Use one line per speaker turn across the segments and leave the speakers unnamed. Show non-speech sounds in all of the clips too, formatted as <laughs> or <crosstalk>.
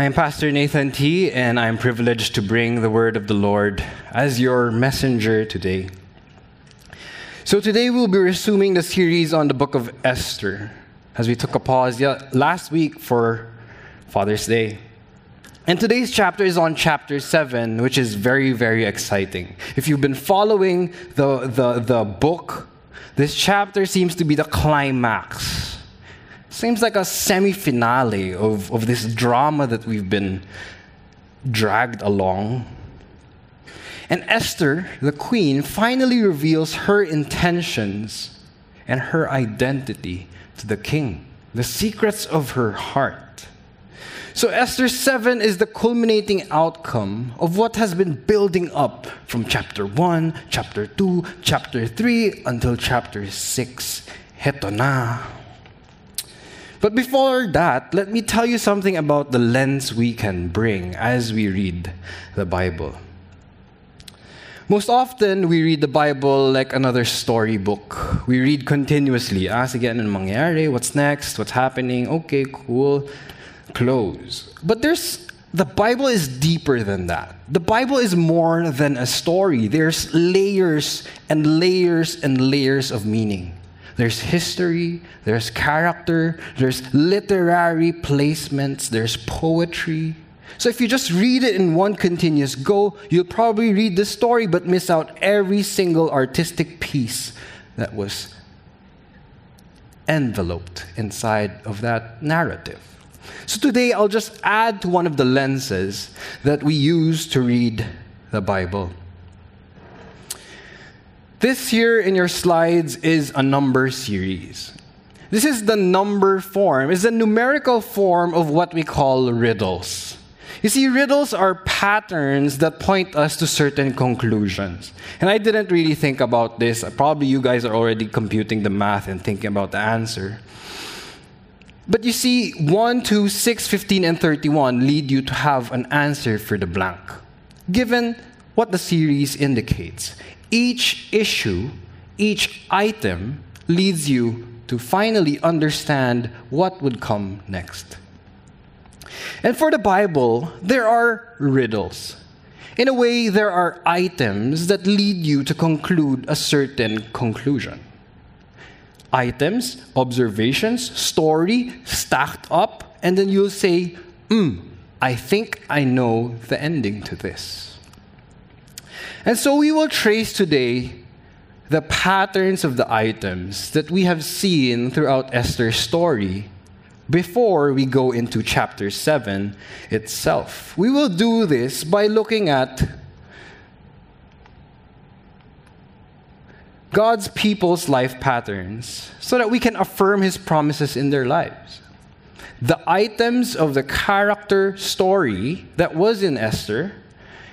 I am Pastor Nathan Tee, and I am privileged to bring the word of the Lord as your messenger today. So, today we'll be resuming the series on the book of Esther as we took a pause last week for Father's Day. And today's chapter is on chapter 7, which is very, very exciting. If you've been following the, the, the book, this chapter seems to be the climax Seems like a semi finale of, of this drama that we've been dragged along. And Esther, the queen, finally reveals her intentions and her identity to the king, the secrets of her heart. So, Esther 7 is the culminating outcome of what has been building up from chapter 1, chapter 2, chapter 3, until chapter 6. Heto na. But before that, let me tell you something about the lens we can bring as we read the Bible. Most often, we read the Bible like another storybook. We read continuously. Ah, sige, ano mangyari? What's next? What's happening? Okay, cool. Close. But there's the Bible is deeper than that. The Bible is more than a story. There's layers and layers and layers of meaning. There's history, there's character, there's literary placements, there's poetry. So if you just read it in one continuous go, you'll probably read the story but miss out every single artistic piece that was enveloped inside of that narrative. So today I'll just add to one of the lenses that we use to read the Bible. This here in your slides is a number series. This is the number form, it's a numerical form of what we call riddles. You see, riddles are patterns that point us to certain conclusions. And I didn't really think about this. Probably you guys are already computing the math and thinking about the answer. But you see, 1, 2, 6, 15, and 31 lead you to have an answer for the blank, given what the series indicates each issue, each item leads you to finally understand what would come next. And for the Bible, there are riddles. In a way, there are items that lead you to conclude a certain conclusion. Items, observations, story stacked up, and then you'll say, hmm, I think I know the ending to this. And so we will trace today the patterns of the items that we have seen throughout Esther's story before we go into chapter 7 itself. We will do this by looking at God's people's life patterns so that we can affirm his promises in their lives. The items of the character story that was in Esther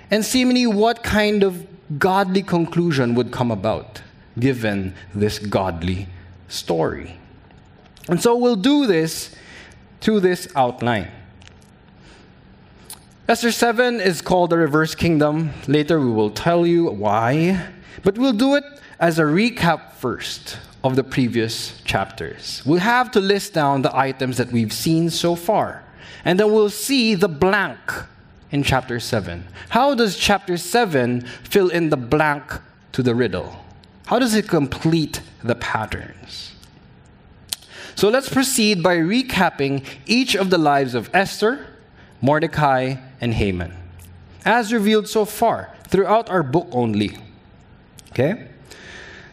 and seemingly what kind of godly conclusion would come about given this godly story. And so we'll do this to this outline. Esther 7 is called the reverse kingdom. Later we will tell you why. But we'll do it as a recap first of the previous chapters. We'll have to list down the items that we've seen so far. And then we'll see the blank in chapter 7. How does chapter 7 fill in the blank to the riddle? How does it complete the patterns? So let's proceed by recapping each of the lives of Esther, Mordecai, and Haman, as revealed so far throughout our book only. Okay?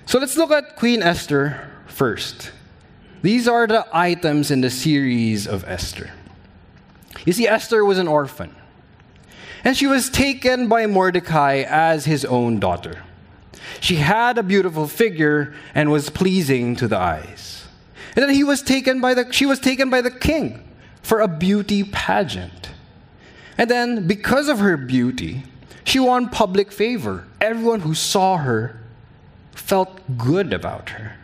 So let's look at Queen Esther first. These are the items in the series of Esther. You see, Esther was an orphan. And she was taken by Mordecai as his own daughter. She had a beautiful figure and was pleasing to the eyes. And then he was taken by the, she was taken by the king for a beauty pageant. And then, because of her beauty, she won public favor. Everyone who saw her felt good about her.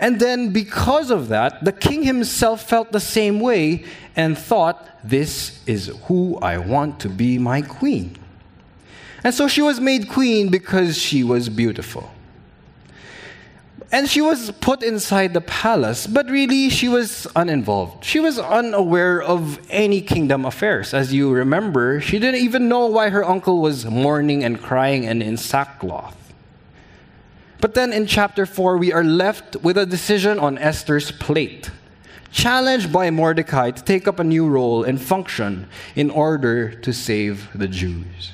And then, because of that, the king himself felt the same way and thought, This is who I want to be my queen. And so she was made queen because she was beautiful. And she was put inside the palace, but really she was uninvolved. She was unaware of any kingdom affairs. As you remember, she didn't even know why her uncle was mourning and crying and in sackcloth. But then in chapter 4, we are left with a decision on Esther's plate, challenged by Mordecai to take up a new role and function in order to save the Jews.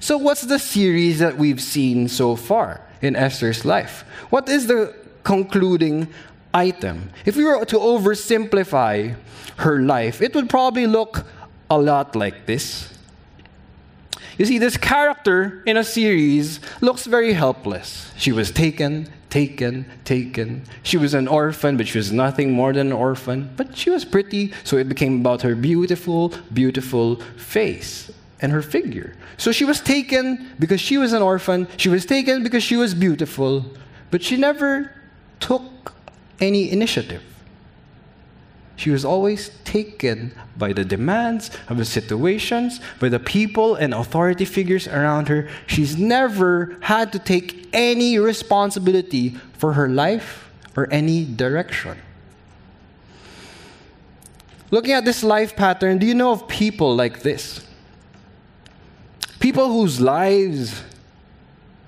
So, what's the series that we've seen so far? in Esther's life. What is the concluding item? If we were to oversimplify her life, it would probably look a lot like this. You see, this character in a series looks very helpless. She was taken, taken, taken. She was an orphan, but she was nothing more than an orphan. But she was pretty, so it became about her beautiful, beautiful face and her figure. So she was taken because she was an orphan. She was taken because she was beautiful. But she never took any initiative. She was always taken by the demands of the situations, by the people and authority figures around her. She's never had to take any responsibility for her life or any direction. Looking at this life pattern, do you know of people like this? People whose lives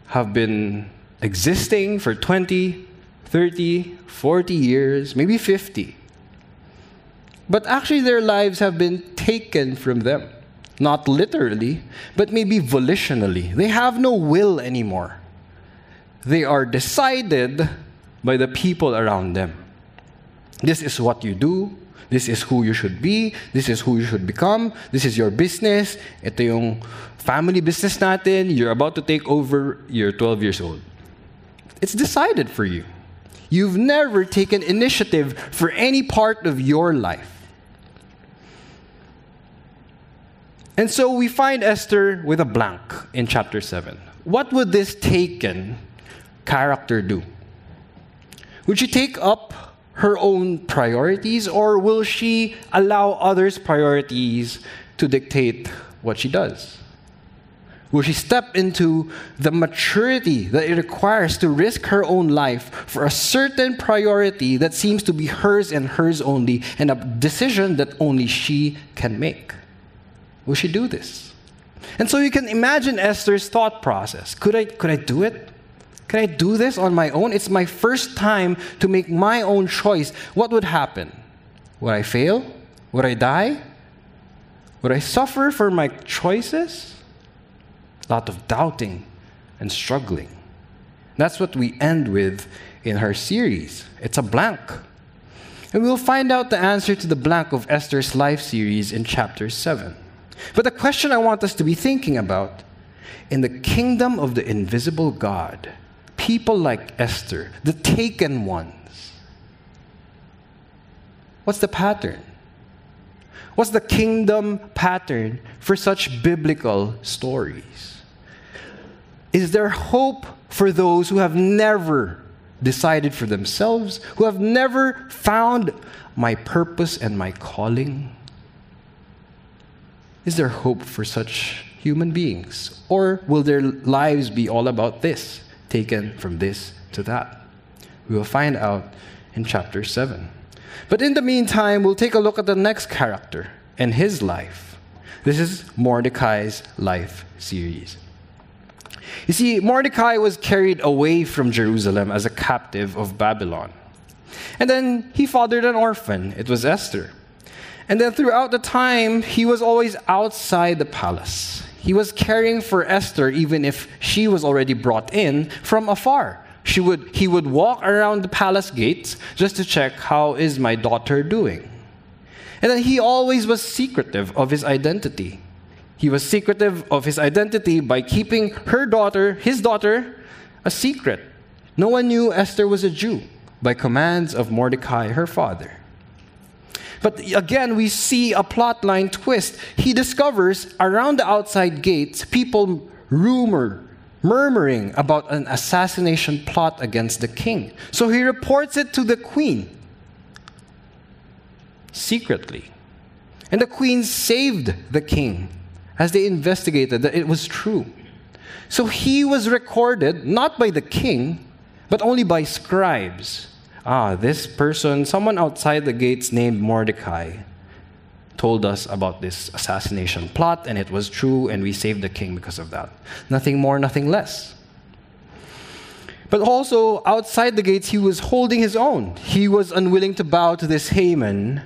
have been existing for 20, 30, 40 years, maybe 50. But actually, their lives have been taken from them. Not literally, but maybe volitionally. They have no will anymore. They are decided by the people around them. This is what you do. This is who you should be. This is who you should become. This is your business. Ito yung family business natin. You're about to take over. You're 12 years old. It's decided for you. You've never taken initiative for any part of your life. And so we find Esther with a blank in chapter 7. What would this taken character do? Would she take up her own priorities or will she allow others' priorities to dictate what she does? Will she step into the maturity that it requires to risk her own life for a certain priority that seems to be hers and hers only, and a decision that only she can make? Will she do this? And so you can imagine Esther's thought process. Could I, could I do it? Can I do this on my own? It's my first time to make my own choice. What would happen? Would I fail? Would I die? Would I suffer for my choices? A lot of doubting and struggling. That's what we end with in her series. It's a blank. And we'll find out the answer to the blank of Esther's life series in chapter 7. But the question I want us to be thinking about in the kingdom of the invisible God, people like Esther, the taken ones, what's the pattern? What's the kingdom pattern for such biblical stories? Is there hope for those who have never decided for themselves, who have never found my purpose and my calling? Is there hope for such human beings? Or will their lives be all about this, taken from this to that? We will find out in chapter 7. But in the meantime, we'll take a look at the next character and his life. This is Mordecai's life series. You see, Mordecai was carried away from Jerusalem as a captive of Babylon. And then he fathered an orphan. It was Esther. And then throughout the time, he was always outside the palace. He was caring for Esther even if she was already brought in from afar. She would, he would walk around the palace gates just to check how is my daughter doing. And then he always was secretive of his identity. He was secretive of his identity by keeping her daughter, his daughter, a secret. No one knew Esther was a Jew by commands of Mordecai, her father. But again, we see a plotline twist. He discovers around the outside gates people rumor, murmuring about an assassination plot against the king. So he reports it to the queen secretly. And the queen saved the king as they investigated that it was true. So he was recorded not by the king, but only by scribes. Ah, this person, someone outside the gates named Mordecai, told us about this assassination plot, and it was true, and we saved the king because of that. Nothing more, nothing less. But also, outside the gates, he was holding his own. He was unwilling to bow to this Haman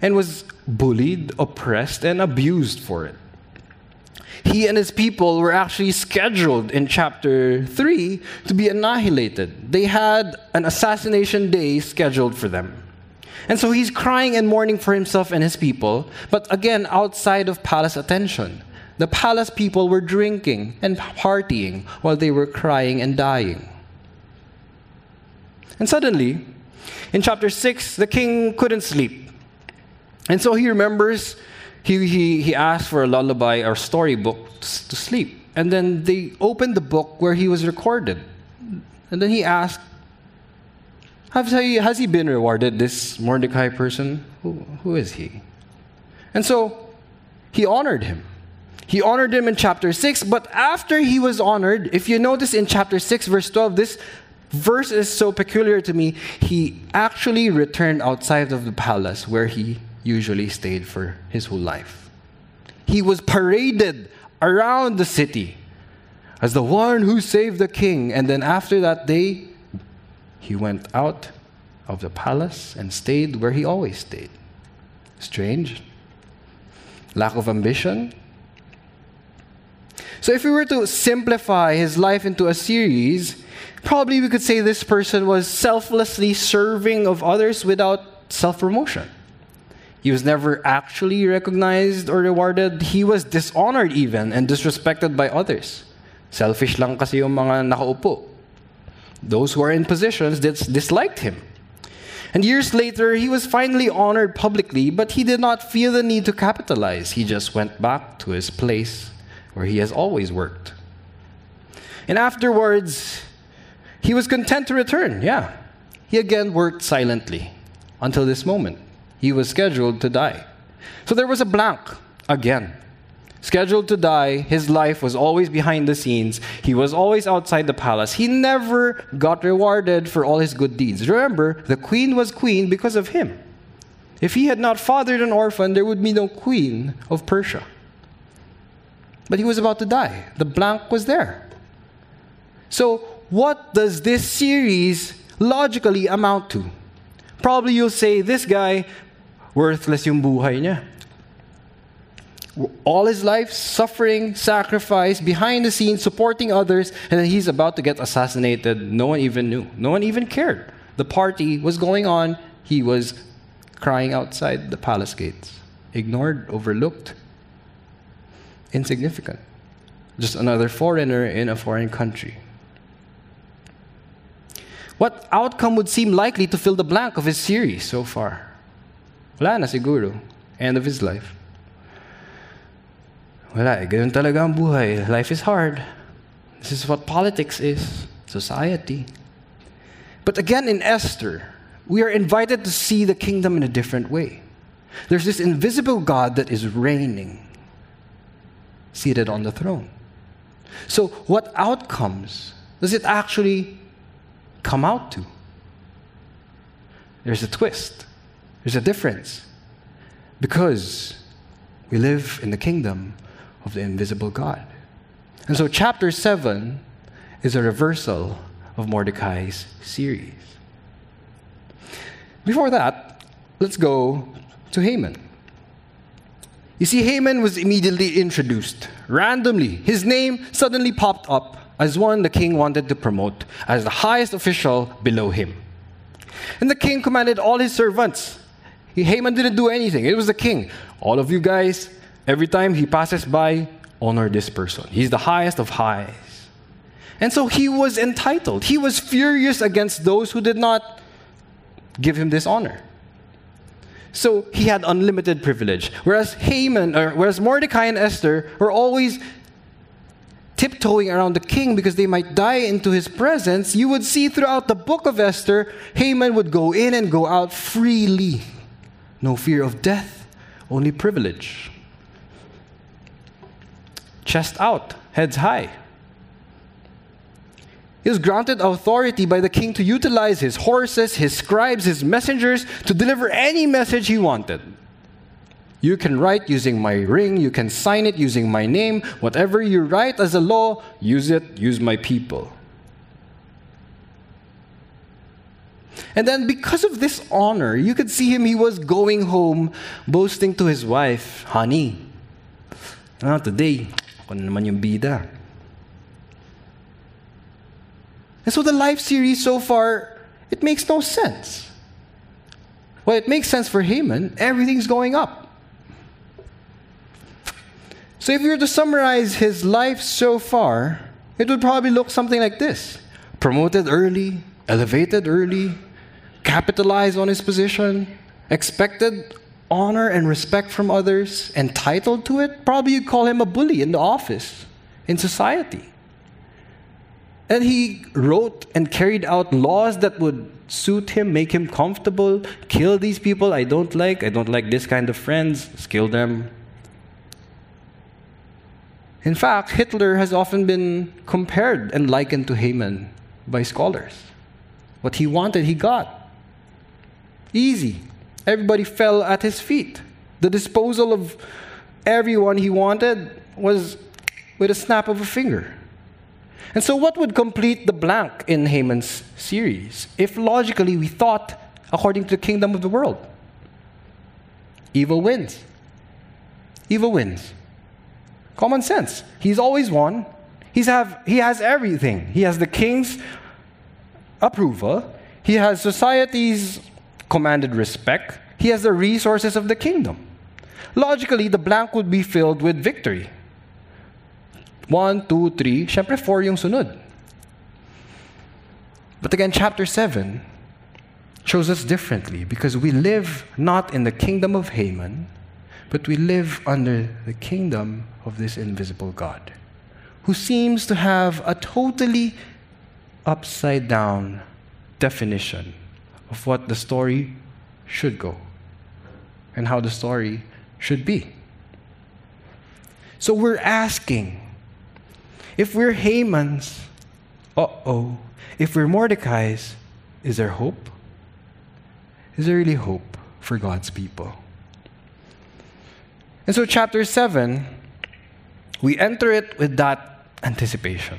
and was bullied, oppressed, and abused for it. He and his people were actually scheduled in chapter 3 to be annihilated. They had an assassination day scheduled for them. And so he's crying and mourning for himself and his people, but again, outside of palace attention. The palace people were drinking and partying while they were crying and dying. And suddenly, in chapter 6, the king couldn't sleep. And so he remembers, he, he, he asked for a lullaby or storybook to sleep. And then they opened the book where he was recorded. And then he asked, has he, has he been rewarded, this Mordecai person? Who, who is he? And so he honored him. He honored him in chapter 6, but after he was honored, if you notice in chapter 6, verse 12, this verse is so peculiar to me. He actually returned outside of the palace where he usually stayed for his whole life. He was paraded around the city as the one who saved the king. And then after that day, he went out of the palace and stayed where he always stayed. Strange. Lack of ambition, so, if we were to simplify his life into a series, probably we could say this person was selflessly serving of others without self promotion. He was never actually recognized or rewarded. He was dishonored even and disrespected by others. Selfish lang kasi yung mga nakaupo. Those who are in positions dis- disliked him. And years later, he was finally honored publicly, but he did not feel the need to capitalize. He just went back to his place where he has always worked. And afterwards, he was content to return. Yeah. He again worked silently until this moment. He was scheduled to die. So there was a blank again. Scheduled to die, his life was always behind the scenes. He was always outside the palace. He never got rewarded for all his good deeds. Remember, the queen was queen because of him. If he had not fathered an orphan, there would be no queen of Persia. But he was about to die. The blank was there. So, what does this series logically amount to? Probably you'll say, this guy, worthless yung buhay niya. All his life, suffering, sacrifice, behind the scenes, supporting others, and then he's about to get assassinated. No one even knew. No one even cared. The party was going on. He was crying outside the palace gates. Ignored, overlooked insignificant. Just another foreigner in a foreign country. What outcome would seem likely to fill the blank of his series so far? Wala na siguro. End of his life. Wala eh. Ganun talaga ang buhay. Life is hard. This is what politics is. Society. But again, in Esther, we are invited to see the kingdom in a different way. There's this invisible God that is reigning seated on the throne. So, what outcomes does it actually come out to? There's a twist, there's a difference. Because we live in the kingdom of the invisible God. And so, chapter 7 is a reversal of Mordecai's series. Before that, let's go to Haman. You see, Haman was immediately introduced. Randomly, his name suddenly popped up as one the king wanted to promote as the highest official below him. And the king commanded all his servants. Haman didn't do anything, it was the king. All of you guys, every time he passes by, honor this person. He's the highest of highs. And so he was entitled. He was furious against those who did not give him this honor. So he had unlimited privilege. Whereas Haman, or whereas Mordecai and Esther were always tiptoeing around the king because they might die into his presence, you would see throughout the book of Esther, Haman would go in and go out freely. No fear of death, only privilege. Chest out, heads high. He was granted authority by the king to utilize his horses, his scribes, his messengers to deliver any message he wanted. You can write using my ring, you can sign it using my name. Whatever you write as a law, use it, use my people. And then, because of this honor, you could see him, he was going home boasting to his wife, Honey, ah, today, ako naman yung bida. And so the life series so far, it makes no sense. Well, it makes sense for Haman. Everything's going up. So if you were to summarize his life so far, it would probably look something like this promoted early, elevated early, capitalized on his position, expected honor and respect from others, entitled to it. Probably you'd call him a bully in the office, in society. And he wrote and carried out laws that would suit him, make him comfortable, kill these people I don't like. I don't like this kind of friends, kill them. In fact, Hitler has often been compared and likened to Haman by scholars. What he wanted, he got. Easy. Everybody fell at his feet. The disposal of everyone he wanted was with a snap of a finger. And so, what would complete the blank in Haman's series if logically we thought according to the kingdom of the world? Evil wins. Evil wins. Common sense. He's always won. He's have, he has everything. He has the king's approval, he has society's commanded respect, he has the resources of the kingdom. Logically, the blank would be filled with victory. One, two, three. Siyempre, four yung sunod. But again, chapter 7 shows us differently because we live not in the kingdom of Haman, but we live under the kingdom of this invisible God, who seems to have a totally upside down definition of what the story should go and how the story should be. So we're asking if we're Haman's, uh oh. If we're Mordecai's, is there hope? Is there really hope for God's people? And so, chapter 7, we enter it with that anticipation.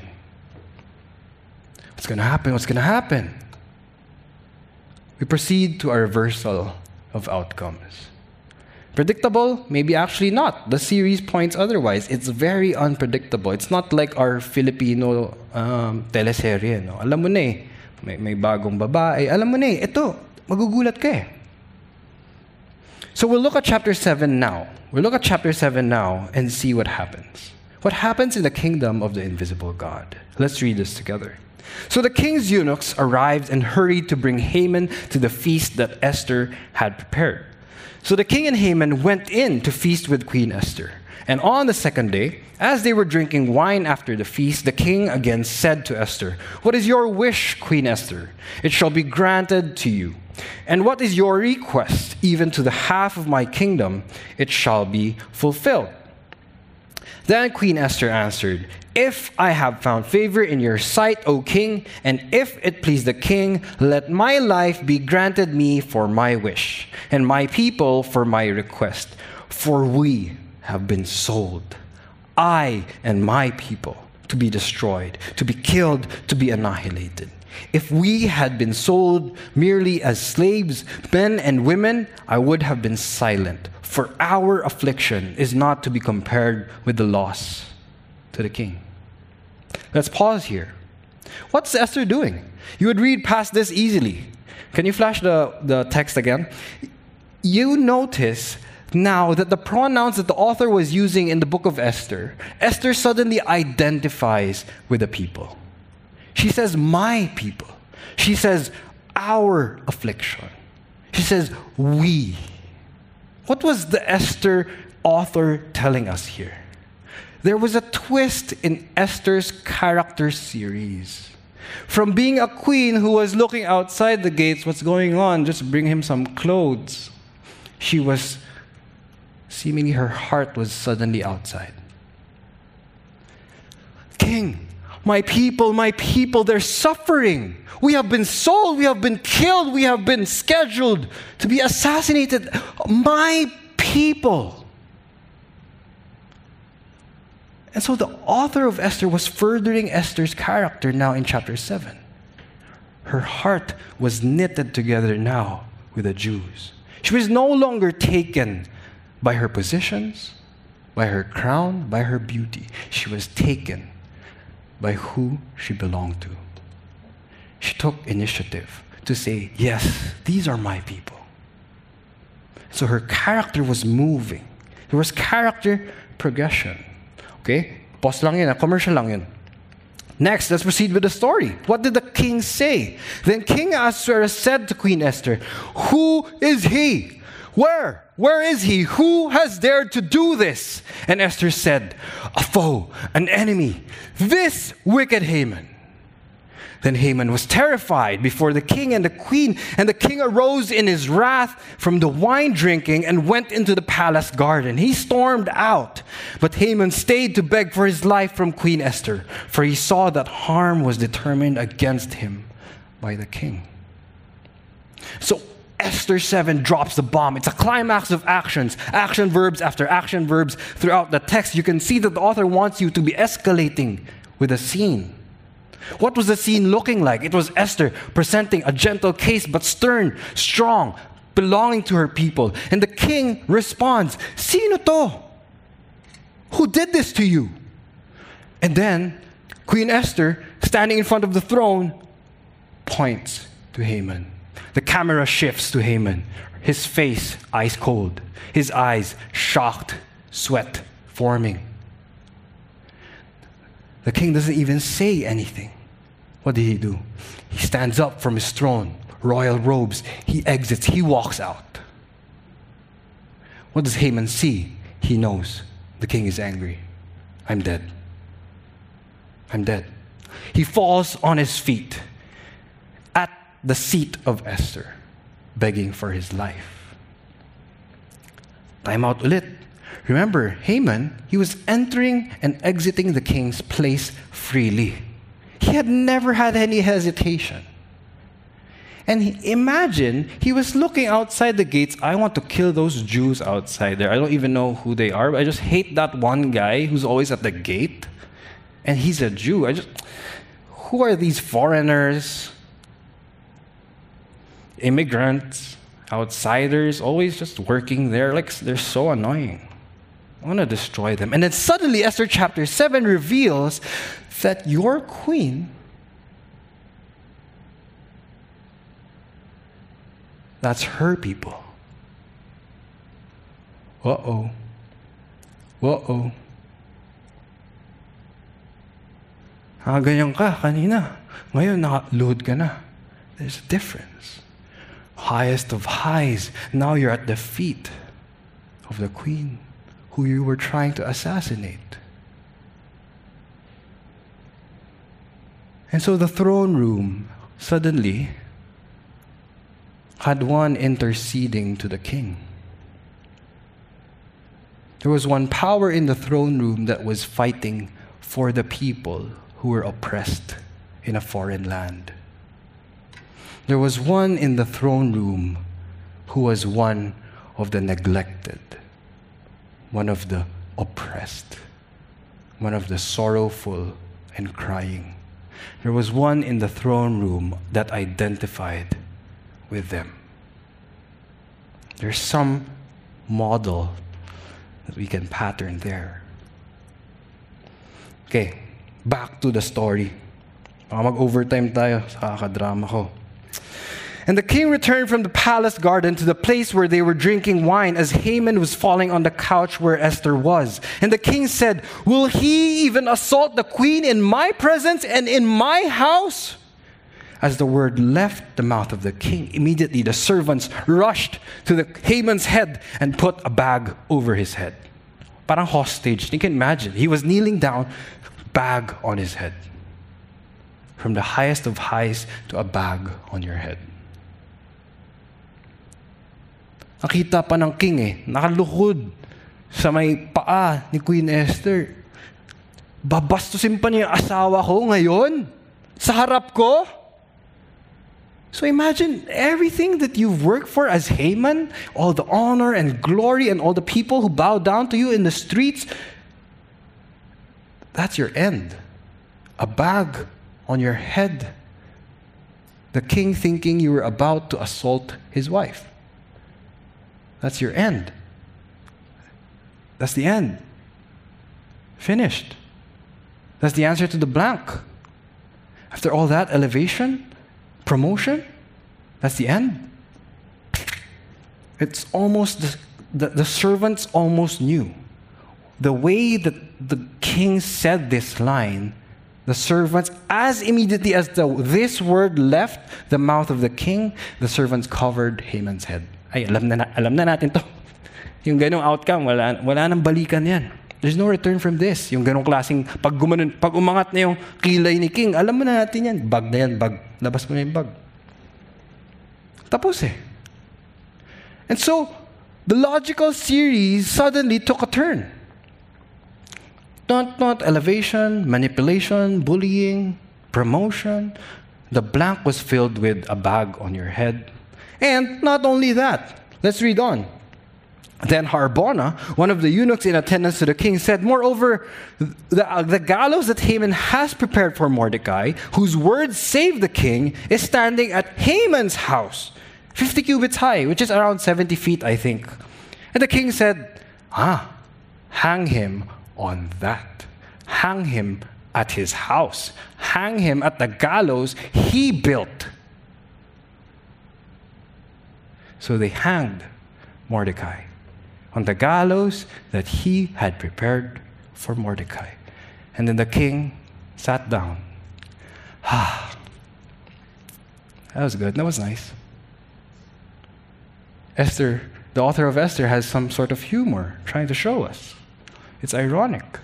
What's going to happen? What's going to happen? We proceed to a reversal of outcomes. Predictable? Maybe actually not. The series points otherwise. It's very unpredictable. It's not like our Filipino um, teleserye. No? Alam mo na eh, may, may bagong babae. Alam mo na eh, ito, magugulat ka eh. So we'll look at chapter 7 now. We'll look at chapter 7 now and see what happens. What happens in the kingdom of the invisible God? Let's read this together. So the king's eunuchs arrived and hurried to bring Haman to the feast that Esther had prepared. So the king and Haman went in to feast with Queen Esther. And on the second day, as they were drinking wine after the feast, the king again said to Esther, What is your wish, Queen Esther? It shall be granted to you. And what is your request? Even to the half of my kingdom, it shall be fulfilled. Then Queen Esther answered, If I have found favor in your sight, O king, and if it please the king, let my life be granted me for my wish, and my people for my request. For we have been sold, I and my people, to be destroyed, to be killed, to be annihilated. If we had been sold merely as slaves, men and women, I would have been silent for our affliction is not to be compared with the loss to the king. Let's pause here. What's Esther doing? You would read past this easily. Can you flash the, the text again? You notice now that the pronouns that the author was using in the book of Esther, Esther suddenly identifies with the people. She says, My people. She says, Our affliction. She says, We. What was the Esther author telling us here? There was a twist in Esther's character series. From being a queen who was looking outside the gates, what's going on? Just bring him some clothes. She was, seemingly, her heart was suddenly outside. King, My people, my people, they're suffering. We have been sold, we have been killed, we have been scheduled to be assassinated. My people. And so the author of Esther was furthering Esther's character now in chapter 7. Her heart was knitted together now with the Jews. She was no longer taken by her positions, by her crown, by her beauty. She was taken by who she belonged to. She took initiative to say, Yes, these are my people. So her character was moving. There was character progression. Okay? Pause lang yun, ah. commercial lang yun. Next, let's proceed with the story. What did the king say? Then King Ahasuerus said to Queen Esther, Who is he? Where? Where is he? Who has dared to do this? And Esther said, A foe, an enemy, this wicked Haman. Then Haman was terrified before the king and the queen, and the king arose in his wrath from the wine drinking and went into the palace garden. He stormed out, but Haman stayed to beg for his life from Queen Esther, for he saw that harm was determined against him by the king. So Esther 7 drops the bomb. It's a climax of actions, action verbs after action verbs throughout the text. You can see that the author wants you to be escalating with the scene. What was the scene looking like? It was Esther presenting a gentle case, but stern, strong, belonging to her people. And the king responds, Sino to? Who did this to you? And then Queen Esther, standing in front of the throne, points to Haman. The camera shifts to Haman. His face ice cold, his eyes shocked, sweat forming. The king doesn't even say anything. What did he do? He stands up from his throne, royal robes. He exits, he walks out. What does Haman see? He knows the king is angry. I'm dead. I'm dead. He falls on his feet at the seat of Esther, begging for his life. Time out ulit. Remember, Haman, he was entering and exiting the king's place freely. He had never had any hesitation. And imagine he was looking outside the gates. I want to kill those Jews outside there. I don't even know who they are, but I just hate that one guy who's always at the gate. And he's a Jew. I just who are these foreigners? Immigrants, outsiders, always just working there. Like they're so annoying. I want to destroy them. And then suddenly Esther chapter 7 reveals that your queen, that's her people. Uh oh. Uh oh. Ah, ganyan ka kanina. Ngayon, naka-load ka na. There's a difference. Highest of highs. Now you're at the feet of the queen who you were trying to assassinate. And so the throne room suddenly had one interceding to the king. There was one power in the throne room that was fighting for the people who were oppressed in a foreign land. There was one in the throne room who was one of the neglected, one of the oppressed, one of the sorrowful and crying. There was one in the throne room that identified with them. There's some model that we can pattern there. Okay, back to the story. mag-overtime tayo sa kakadrama ko. And the king returned from the palace garden to the place where they were drinking wine as Haman was falling on the couch where Esther was. And the king said, Will he even assault the queen in my presence and in my house? As the word left the mouth of the king, immediately the servants rushed to the Haman's head and put a bag over his head. Parang hostage. You can imagine. He was kneeling down, bag on his head. From the highest of highs to a bag on your head. Nakita pa ng king eh, nakaluhod sa may paa ni Queen Esther. babastusin pa niya yung asawa ko ngayon sa harap ko. So imagine everything that you've worked for as Haman, all the honor and glory and all the people who bow down to you in the streets. That's your end. A bag on your head. The king thinking you were about to assault his wife. That's your end. That's the end. Finished. That's the answer to the blank. After all that elevation, promotion, that's the end. It's almost, the, the, the servants almost knew. The way that the king said this line, the servants, as immediately as the, this word left the mouth of the king, the servants covered Haman's head. Ay, alam na, alam na natin to. Yung ganong outcome, wala, wala nang balikan yan. There's no return from this. Yung ganong klaseng, pag, gumanon, pag umangat na yung kilay ni King, alam mo na natin yan. Bag na yan, bag. Labas mo na yung bag. Tapos eh. And so, the logical series suddenly took a turn. Not, not elevation, manipulation, bullying, promotion. The blank was filled with a bag on your head. And not only that, let's read on. Then Harbona, one of the eunuchs in attendance to the king, said, Moreover, the, uh, the, gallows that Haman has prepared for Mordecai, whose words saved the king, is standing at Haman's house, 50 cubits high, which is around 70 feet, I think. And the king said, Ah, hang him on that. Hang him at his house. Hang him at the gallows he built. So they hanged Mordecai on the gallows that he had prepared for Mordecai. And then the king sat down. Ah, that was good. That was nice. Esther, the author of Esther, has some sort of humor trying to show us. It's ironic.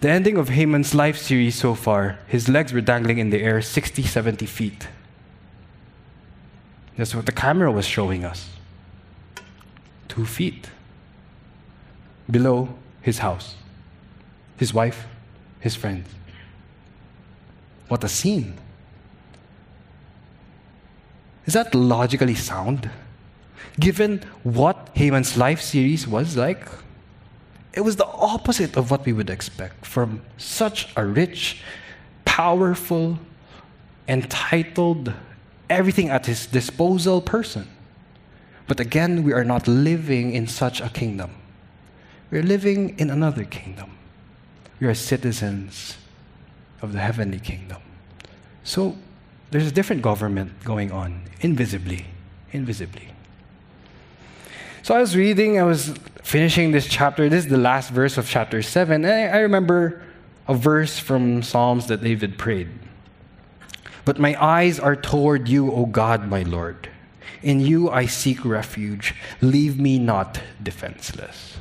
The ending of Haman's life series so far, his legs were dangling in the air 60, 70 feet. That's what the camera was showing us. Two feet below his house, his wife, his friends. What a scene. Is that logically sound? Given what Haman's life series was like, it was the opposite of what we would expect from such a rich, powerful, entitled, everything at his disposal person. But again, we are not living in such a kingdom. We're living in another kingdom. We are citizens of the heavenly kingdom. So there's a different government going on, invisibly. Invisibly. So I was reading, I was finishing this chapter. This is the last verse of chapter 7. And I remember a verse from Psalms that David prayed. But my eyes are toward you, O God, my Lord. In you I seek refuge. Leave me not defenseless.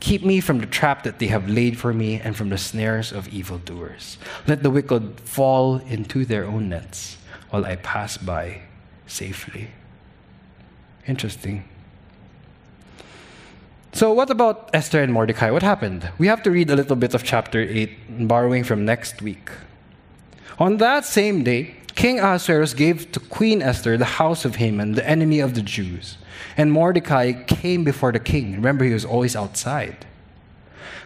Keep me from the trap that they have laid for me and from the snares of evildoers. Let the wicked fall into their own nets while I pass by safely. Interesting. So, what about Esther and Mordecai? What happened? We have to read a little bit of chapter 8, borrowing from next week. On that same day, King Ahasuerus gave to Queen Esther the house of Haman, the enemy of the Jews. And Mordecai came before the king. Remember, he was always outside.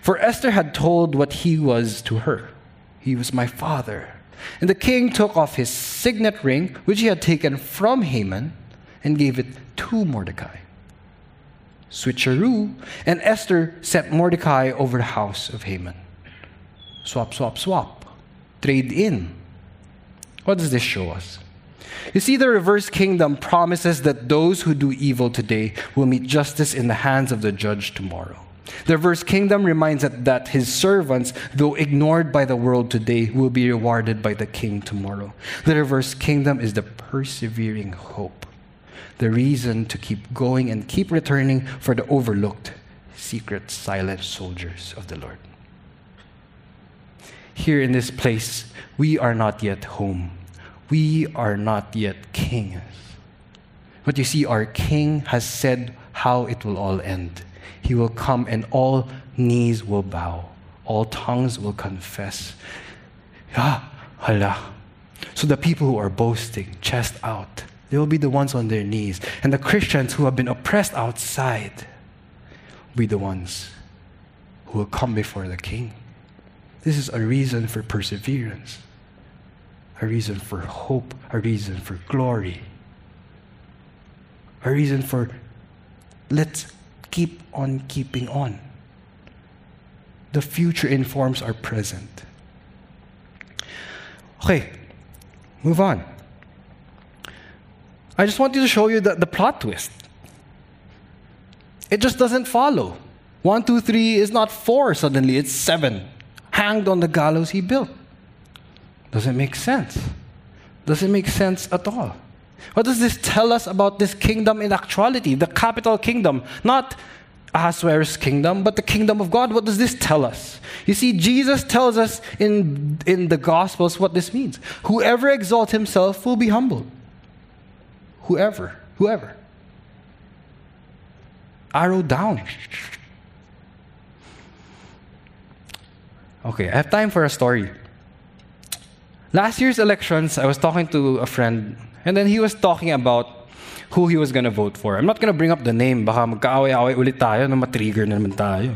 For Esther had told what he was to her He was my father. And the king took off his signet ring, which he had taken from Haman, and gave it to Mordecai. Switcheroo, and Esther set Mordecai over the house of Haman. Swap, swap, swap. Trade in. What does this show us? You see, the reverse kingdom promises that those who do evil today will meet justice in the hands of the judge tomorrow. The reverse kingdom reminds us that his servants, though ignored by the world today, will be rewarded by the king tomorrow. The reverse kingdom is the persevering hope, the reason to keep going and keep returning for the overlooked, secret, silent soldiers of the Lord. Here in this place, we are not yet home. We are not yet kings. But you see, our king has said how it will all end. he will come and all knees will bow, all tongues will confess. Yeah, hala. So the people who are boasting, chest out, they will be the ones on their knees. And the Christians who have been oppressed outside will be the ones who will come before the king. This is a reason for perseverance, a reason for hope, a reason for glory, a reason for let's keep on keeping on. The future informs our present. Okay, move on. I just want you to show you the, the plot twist. It just doesn't follow. One, two, three is not four suddenly, it's seven. Hanged on the gallows he built. Doesn't make sense. Doesn't make sense at all. What does this tell us about this kingdom in actuality? The capital kingdom, not Ahasuerus' kingdom, but the kingdom of God. What does this tell us? You see, Jesus tells us in, in the Gospels what this means. Whoever exalts himself will be humbled. Whoever, whoever. Arrow down. Okay, I have time for a story. Last year's elections, I was talking to a friend, and then he was talking about who he was gonna vote for. I'm not gonna bring up the name, baka magkaaway-away ulit tayo na matrigger na naman tayo.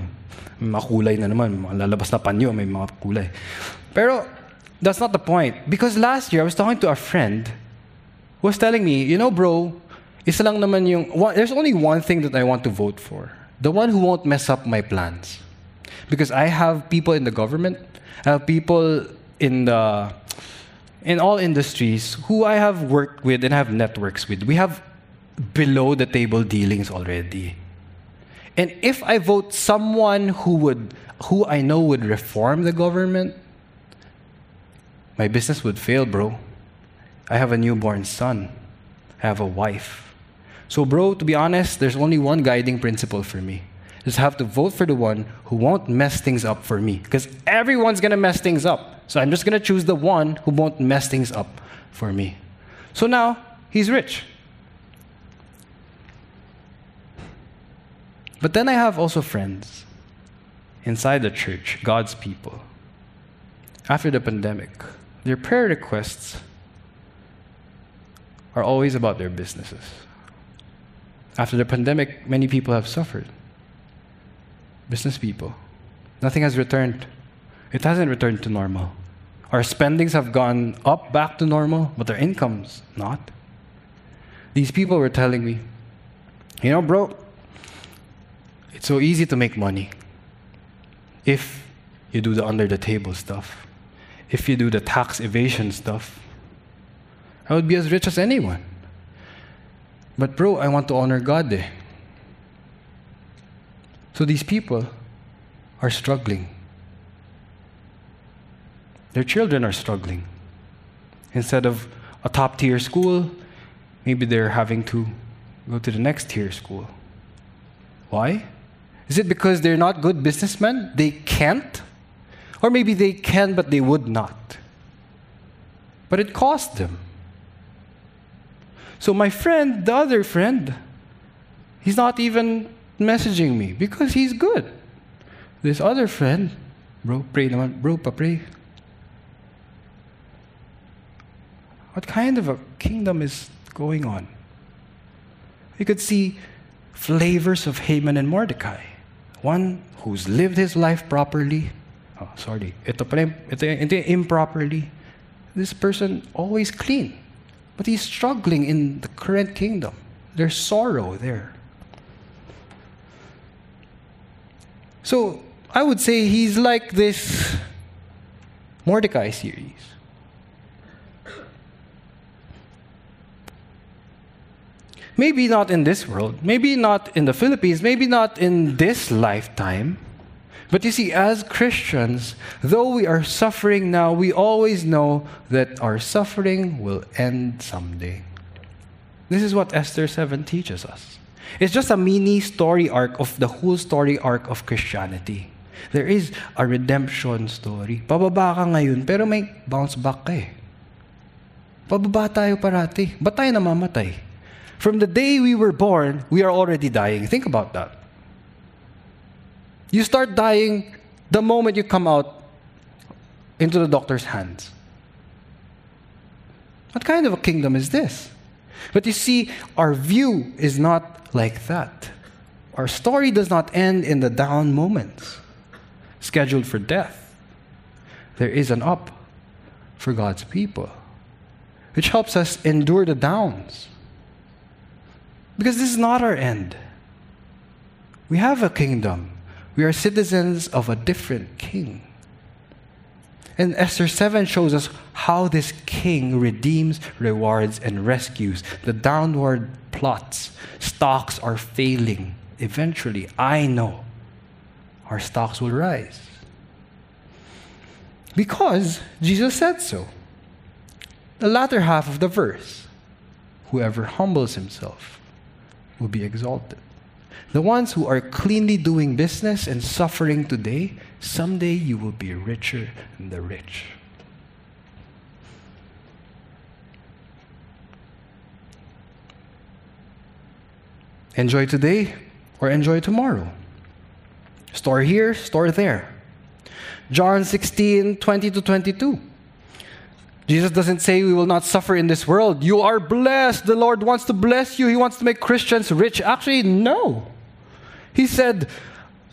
May mga kulay na naman, mga lalabas na panyo, may mga kulay. Pero, that's not the point. Because last year, I was talking to a friend was telling me, you know bro, isa lang naman yung, one, there's only one thing that I want to vote for. The one who won't mess up my plans. Because I have people in the government, I have people in the in all industries who I have worked with and have networks with. We have below the table dealings already. And if I vote someone who would who I know would reform the government, my business would fail, bro. I have a newborn son. I have a wife. So, bro, to be honest, there's only one guiding principle for me just have to vote for the one who won't mess things up for me. Because everyone's going to mess things up. So I'm just going to choose the one who won't mess things up for me. So now, he's rich. But then I have also friends inside the church, God's people. After the pandemic, their prayer requests are always about their businesses. After the pandemic, many people have suffered business people. Nothing has returned. It hasn't returned to normal. Our spendings have gone up back to normal, but their incomes not. These people were telling me, you know, bro, it's so easy to make money if you do the under the table stuff, if you do the tax evasion stuff. I would be as rich as anyone. But, bro, I want to honor God. Eh? So these people are struggling. Their children are struggling. Instead of a top tier school, maybe they're having to go to the next tier school. Why? Is it because they're not good businessmen? They can't? Or maybe they can, but they would not. But it cost them. So, my friend, the other friend, he's not even messaging me because he's good. This other friend, bro, pray naman, bro, pa-pray. What kind of a kingdom is going on? You could see flavors of Haman and Mordecai. One who's lived his life properly. Oh, sorry. Ito pala, ito, ito improperly. This person always clean. But he's struggling in the current kingdom. There's sorrow there. So I would say he's like this Mordecai series. Maybe not in this world, maybe not in the Philippines, maybe not in this lifetime. But you see, as Christians, though we are suffering now, we always know that our suffering will end someday. This is what Esther 7 teaches us. It's just a mini story arc of the whole story arc of Christianity. There is a redemption story. Pababa ka ngayon, pero may bounce back ka eh. Pababa tayo parati. Ba't tayo namamatay? From the day we were born, we are already dying. Think about that. You start dying the moment you come out into the doctor's hands. What kind of a kingdom is this? But you see, our view is not like that. Our story does not end in the down moments scheduled for death. There is an up for God's people, which helps us endure the downs. Because this is not our end. We have a kingdom. We are citizens of a different king. And Esther 7 shows us how this king redeems, rewards, and rescues. The downward plots, stocks are failing. Eventually, I know our stocks will rise. Because Jesus said so. The latter half of the verse whoever humbles himself will be exalted. The ones who are cleanly doing business and suffering today, someday you will be richer than the rich. Enjoy today or enjoy tomorrow. Store here, store there. John 16, 20 to 22. Jesus doesn't say we will not suffer in this world. You are blessed. The Lord wants to bless you. He wants to make Christians rich. Actually, no. He said,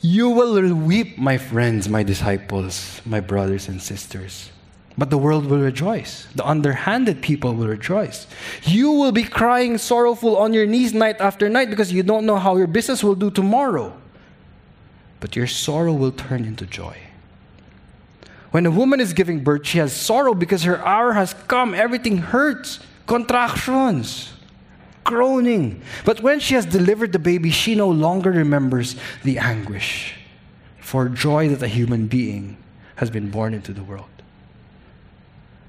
You will weep, my friends, my disciples, my brothers and sisters. But the world will rejoice. The underhanded people will rejoice. You will be crying sorrowful on your knees night after night because you don't know how your business will do tomorrow. But your sorrow will turn into joy. When a woman is giving birth, she has sorrow because her hour has come. Everything hurts, contractions groaning. But when she has delivered the baby, she no longer remembers the anguish for joy that a human being has been born into the world.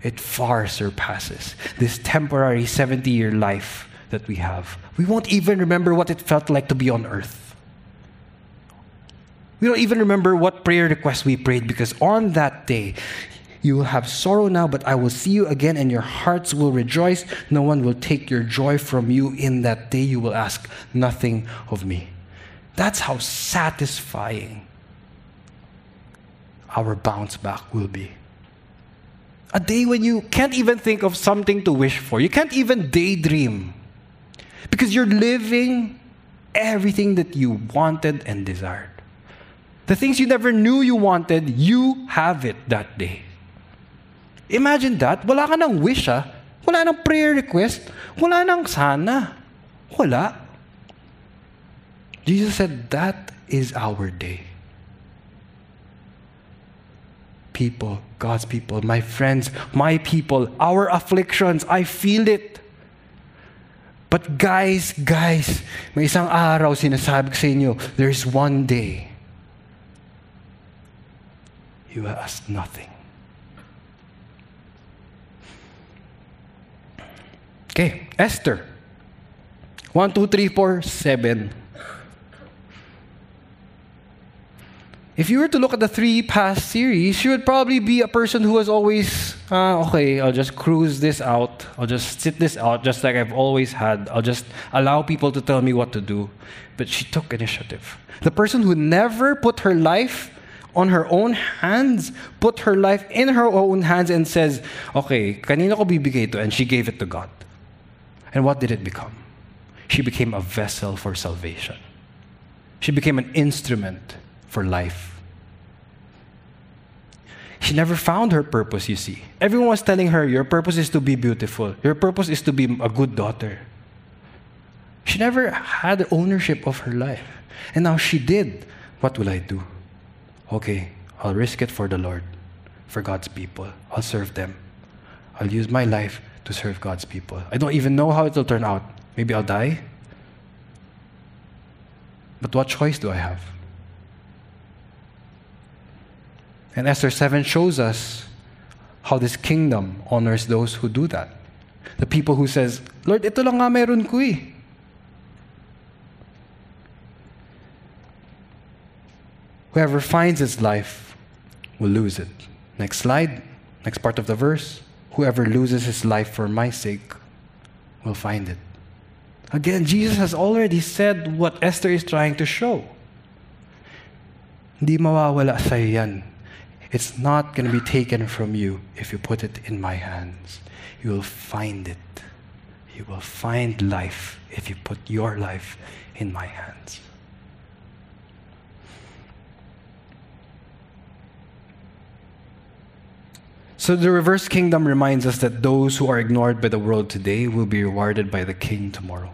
It far surpasses this temporary 70 year life that we have. We won't even remember what it felt like to be on earth. We don't even remember what prayer request we prayed because on that day, you will have sorrow now, but I will see you again, and your hearts will rejoice. No one will take your joy from you. In that day, you will ask nothing of me. That's how satisfying our bounce back will be. A day when you can't even think of something to wish for, you can't even daydream because you're living everything that you wanted and desired. The things you never knew you wanted, you have it that day. Imagine that. Wala ka ng wish, ah. Wala nang prayer request. Wala nang sana. Wala. Jesus said, that is our day. People, God's people, my friends, my people, our afflictions, I feel it. But guys, guys, may isang araw sinasabi ko sa inyo, there's one day you ask nothing. Okay, Esther. 1, 2, 3, 4, 7. If you were to look at the three past series, you would probably be a person who was always, uh, okay, I'll just cruise this out. I'll just sit this out just like I've always had. I'll just allow people to tell me what to do. But she took initiative. The person who never put her life on her own hands, put her life in her own hands and says, okay, kanino ko bibigay ito? And she gave it to God. And what did it become? She became a vessel for salvation. She became an instrument for life. She never found her purpose, you see. Everyone was telling her, Your purpose is to be beautiful. Your purpose is to be a good daughter. She never had ownership of her life. And now she did. What will I do? Okay, I'll risk it for the Lord, for God's people. I'll serve them. I'll use my life to serve God's people. I don't even know how it will turn out. Maybe I'll die. But what choice do I have? And Esther 7 shows us how this kingdom honors those who do that. The people who says, Lord, ito lang nga meron ko eh. Whoever finds his life will lose it. Next slide, next part of the verse. Whoever loses his life for my sake will find it. Again, Jesus has already said what Esther is trying to show. It's not going to be taken from you if you put it in my hands. You will find it. You will find life if you put your life in my hands. So the reverse kingdom reminds us that those who are ignored by the world today will be rewarded by the king tomorrow.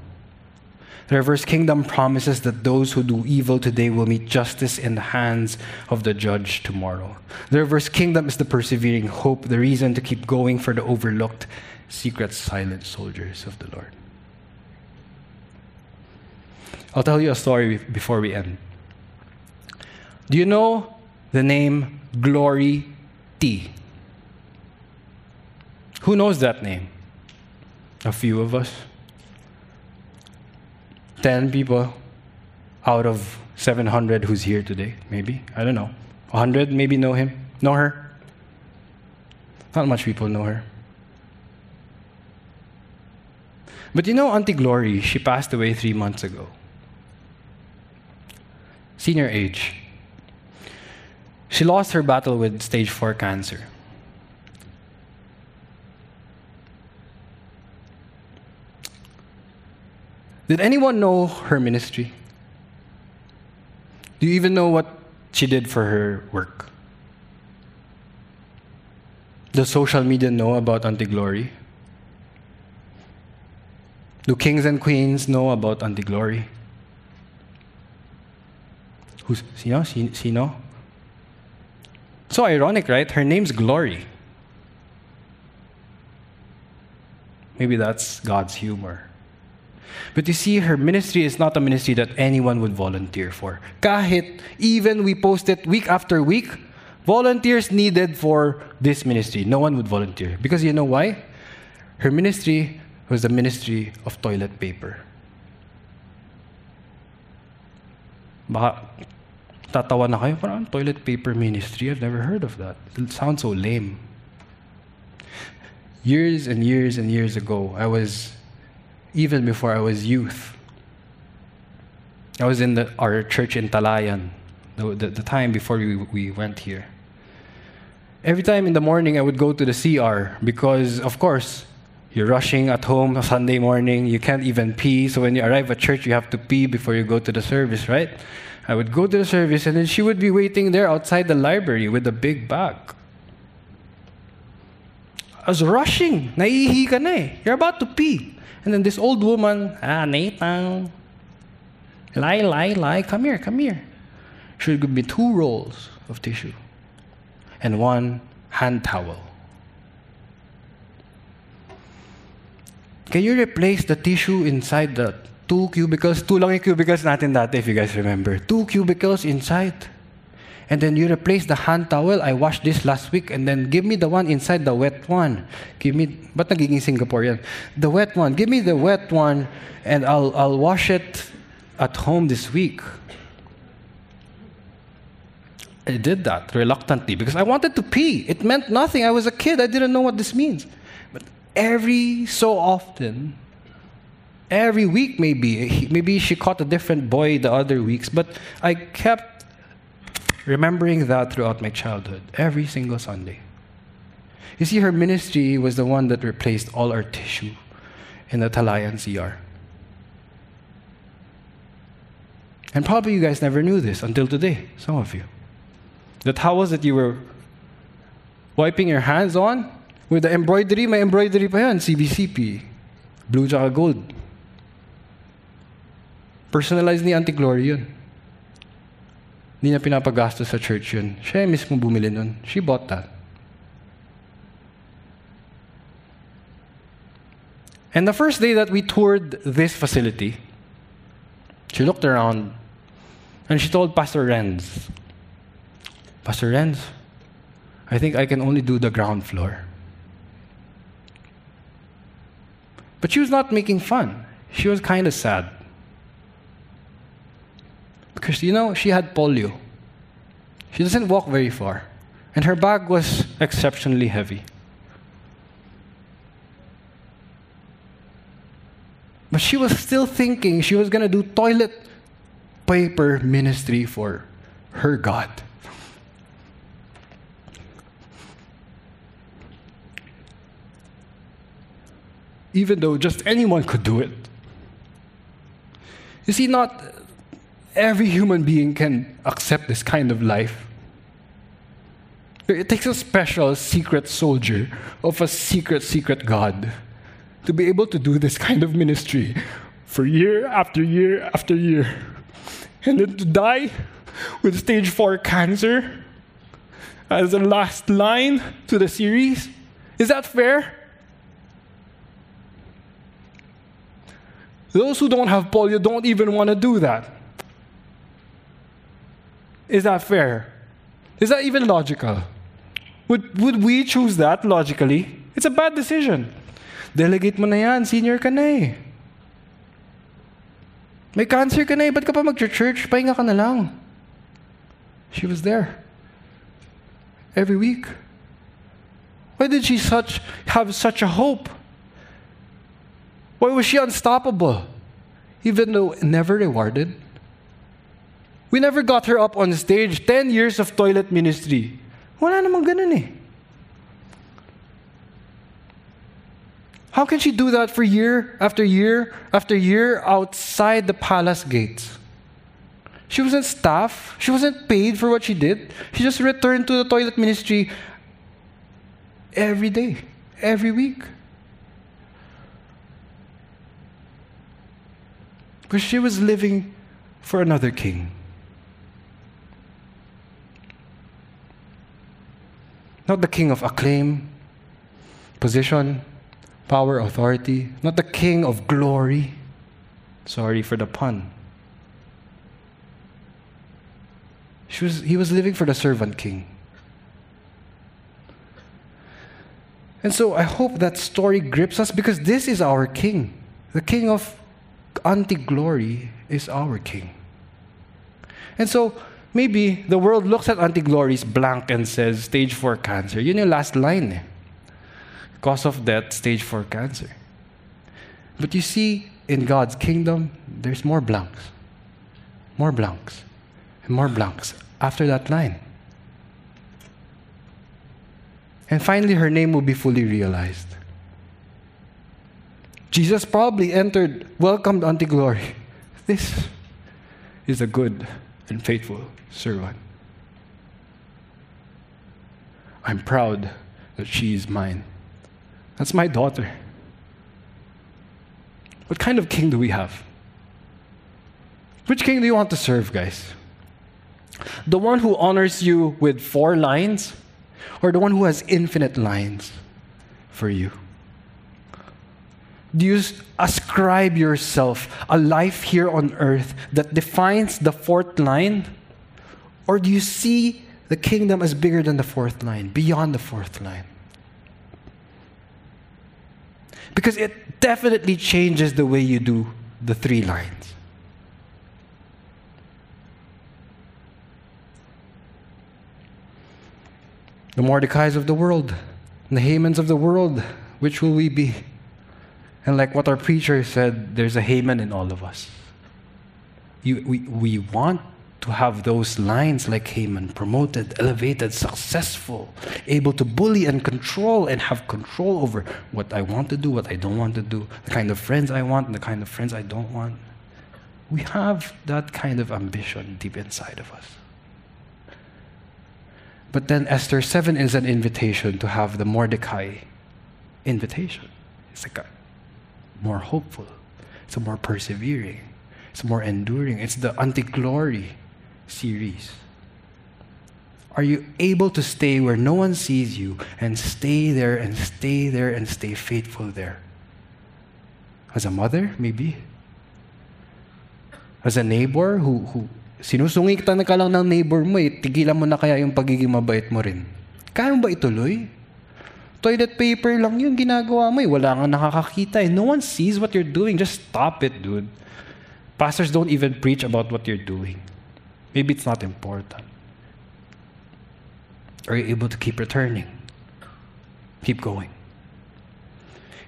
The reverse kingdom promises that those who do evil today will meet justice in the hands of the judge tomorrow. The reverse kingdom is the persevering hope, the reason to keep going for the overlooked, secret, silent soldiers of the Lord. I'll tell you a story before we end. Do you know the name Glory T? Who knows that name? A few of us. 10 people out of 700 who's here today, maybe. I don't know. 100 maybe know him, know her. Not much people know her. But you know, Auntie Glory, she passed away three months ago. Senior age. She lost her battle with stage 4 cancer. Did anyone know her ministry? Do you even know what she did for her work? Does social media know about Auntie Glory? Do kings and queens know about Auntie Glory? Who's sino? Sino? So ironic, right? Her name's Glory. Maybe that's God's humor. But you see, her ministry is not a ministry that anyone would volunteer for. Kahit even we post it week after week, volunteers needed for this ministry. No one would volunteer. Because you know why? Her ministry was the ministry of toilet paper. Baka tatawa na kayo, parang toilet paper ministry. I've never heard of that. It sounds so lame. Years and years and years ago, I was even before I was youth. I was in the, our church in Talayan, the, the, the time before we, we went here. Every time in the morning, I would go to the CR because, of course, you're rushing at home Sunday morning, you can't even pee. So when you arrive at church, you have to pee before you go to the service, right? I would go to the service, and then she would be waiting there outside the library with a big bag. I was rushing. Naiihi ka na eh. You're about to pee. And then this old woman, ah, Nathan, lie, lie, lie, come here, come here. She would give me two rolls of tissue and one hand towel. Can you replace the tissue inside the two cubicles? Two lang cubicles natin dati, if you guys remember. Two cubicles inside. And then you replace the hand towel. I washed this last week, and then give me the one inside the wet one. Give me, but nagiging Singaporean? The wet one. Give me the wet one, and I'll, I'll wash it at home this week. I did that reluctantly because I wanted to pee. It meant nothing. I was a kid. I didn't know what this means. But every so often, every week maybe, maybe she caught a different boy the other weeks, but I kept remembering that throughout my childhood, every single Sunday. You see, her ministry was the one that replaced all our tissue in the Talayan CR. And probably you guys never knew this until today, some of you. The towels that you were wiping your hands on with the embroidery, my embroidery pa yan, CBCP. Blue tsaka gold. Personalized ni Auntie Glory yun. Hindi niya pinapagastos sa church yun. Siya mismo bumili nun. She bought that. And the first day that we toured this facility, she looked around and she told Pastor Renz, Pastor Renz, I think I can only do the ground floor. But she was not making fun. She was kind of sad. Because, you know, she had polio. She doesn't walk very far. And her bag was exceptionally heavy. But she was still thinking she was going to do toilet paper ministry for her God. Even though just anyone could do it. You see, not every human being can accept this kind of life. It takes a special secret soldier of a secret, secret God to be able to do this kind of ministry for year after year after year. And then to die with stage 4 cancer as the last line to the series. Is that fair? Those who don't have polio don't even want to do that. Is that fair? Is that even logical? Would, would we choose that logically? It's a bad decision. Delegate mo na yan, senior ka na eh. May cancer ka na eh, ba't ka pa mag-church? Pahinga ka na lang. She was there. Every week. Why did she such have such a hope? Why was she unstoppable? Even though never rewarded? We never got her up on stage. 10 years of toilet ministry. Wala namang ganun eh. How can she do that for year after year after year outside the palace gates? She wasn't staff. She wasn't paid for what she did. She just returned to the toilet ministry every day, every week. Because she was living for another king. Not the king of acclaim, position, power, authority. Not the king of glory. Sorry for the pun. She was, he was living for the servant king. And so I hope that story grips us because this is our king. The king of Auntie Glory is our king. And so maybe the world looks at Auntie Glory's blank and says stage 4 cancer. Yun yung last line. Eh. Cause of death, stage 4 cancer. But you see, in God's kingdom, there's more blanks. More blanks. And more blanks after that line. And finally, her name will be fully realized. Jesus probably entered, welcomed unto glory. <laughs> This is a good and faithful servant. I'm proud that she is mine. That's my daughter. What kind of king do we have? Which king do you want to serve, guys? The one who honors you with four lines, or the one who has infinite lines for you? Do you ascribe yourself a life here on earth that defines the fourth line? Or do you see the kingdom as bigger than the fourth line, beyond the fourth line? Because it definitely changes the way you do the three lines. The Mordecais of the world, the Hamans of the world, which will we be? And like what our preacher said, there's a Haman in all of us. You, we, we want to have those lines like Haman promoted, elevated, successful, able to bully and control and have control over what I want to do, what I don't want to do, the kind of friends I want, and the kind of friends I don't want. We have that kind of ambition deep inside of us. But then Esther 7 is an invitation to have the Mordecai invitation. It's like a more hopeful, it's more persevering, it's more enduring. It's the Auntie Glory series. Are you able to stay where no one sees you and stay there and stay there and stay faithful there? As a mother, maybe. As a neighbor who, who Sinusungitan ka lang ng neighbor mo eh, tigilan mo na kaya yung pagiging mabait mo rin. Kaya mo ba ituloy? Toilet paper lang yung ginagawa mo eh. Wala nga nakakakita eh. No one sees what you're doing. Just stop it, dude. Pastors don't even preach about what you're doing. Maybe it's not important. Are you able to keep returning? Keep going.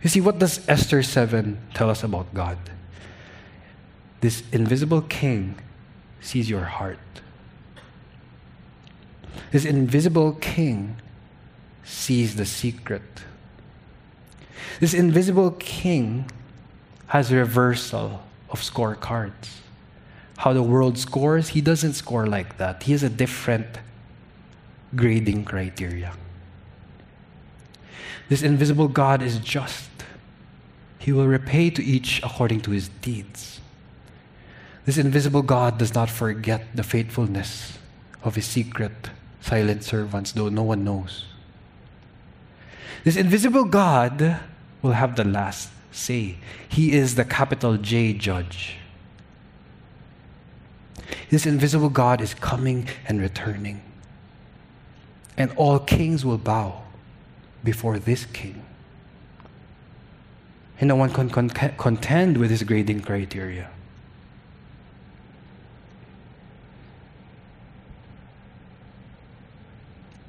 You see, what does Esther 7 tell us about God? This invisible king sees your heart. This invisible king sees the secret. This invisible king has a reversal of scorecards. How the world scores, he doesn't score like that. He has a different grading criteria. This invisible God is just. He will repay to each according to his deeds. This invisible God does not forget the faithfulness of his secret, silent servants, though no one knows. This invisible God will have the last say. He is the capital J judge. This invisible God is coming and returning. And all kings will bow before this king. And no one can contend with his grading criteria.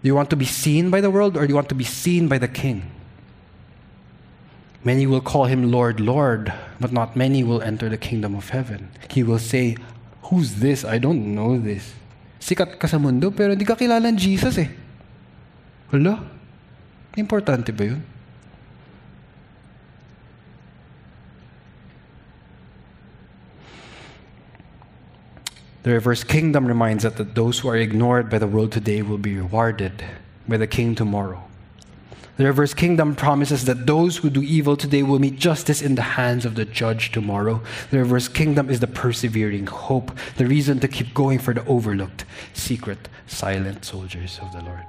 Do you want to be seen by the world or do you want to be seen by the king? Many will call him Lord, Lord, but not many will enter the kingdom of heaven. He will say, Who's this? I don't know this. Sikat ka sa mundo, pero hindi ka kilala Jesus eh. Hala? Importante ba yun? The reverse kingdom reminds us that those who are ignored by the world today will be rewarded by the king tomorrow. The reverse kingdom promises that those who do evil today will meet justice in the hands of the judge tomorrow. The reverse kingdom is the persevering hope, the reason to keep going for the overlooked, secret, silent soldiers of the Lord.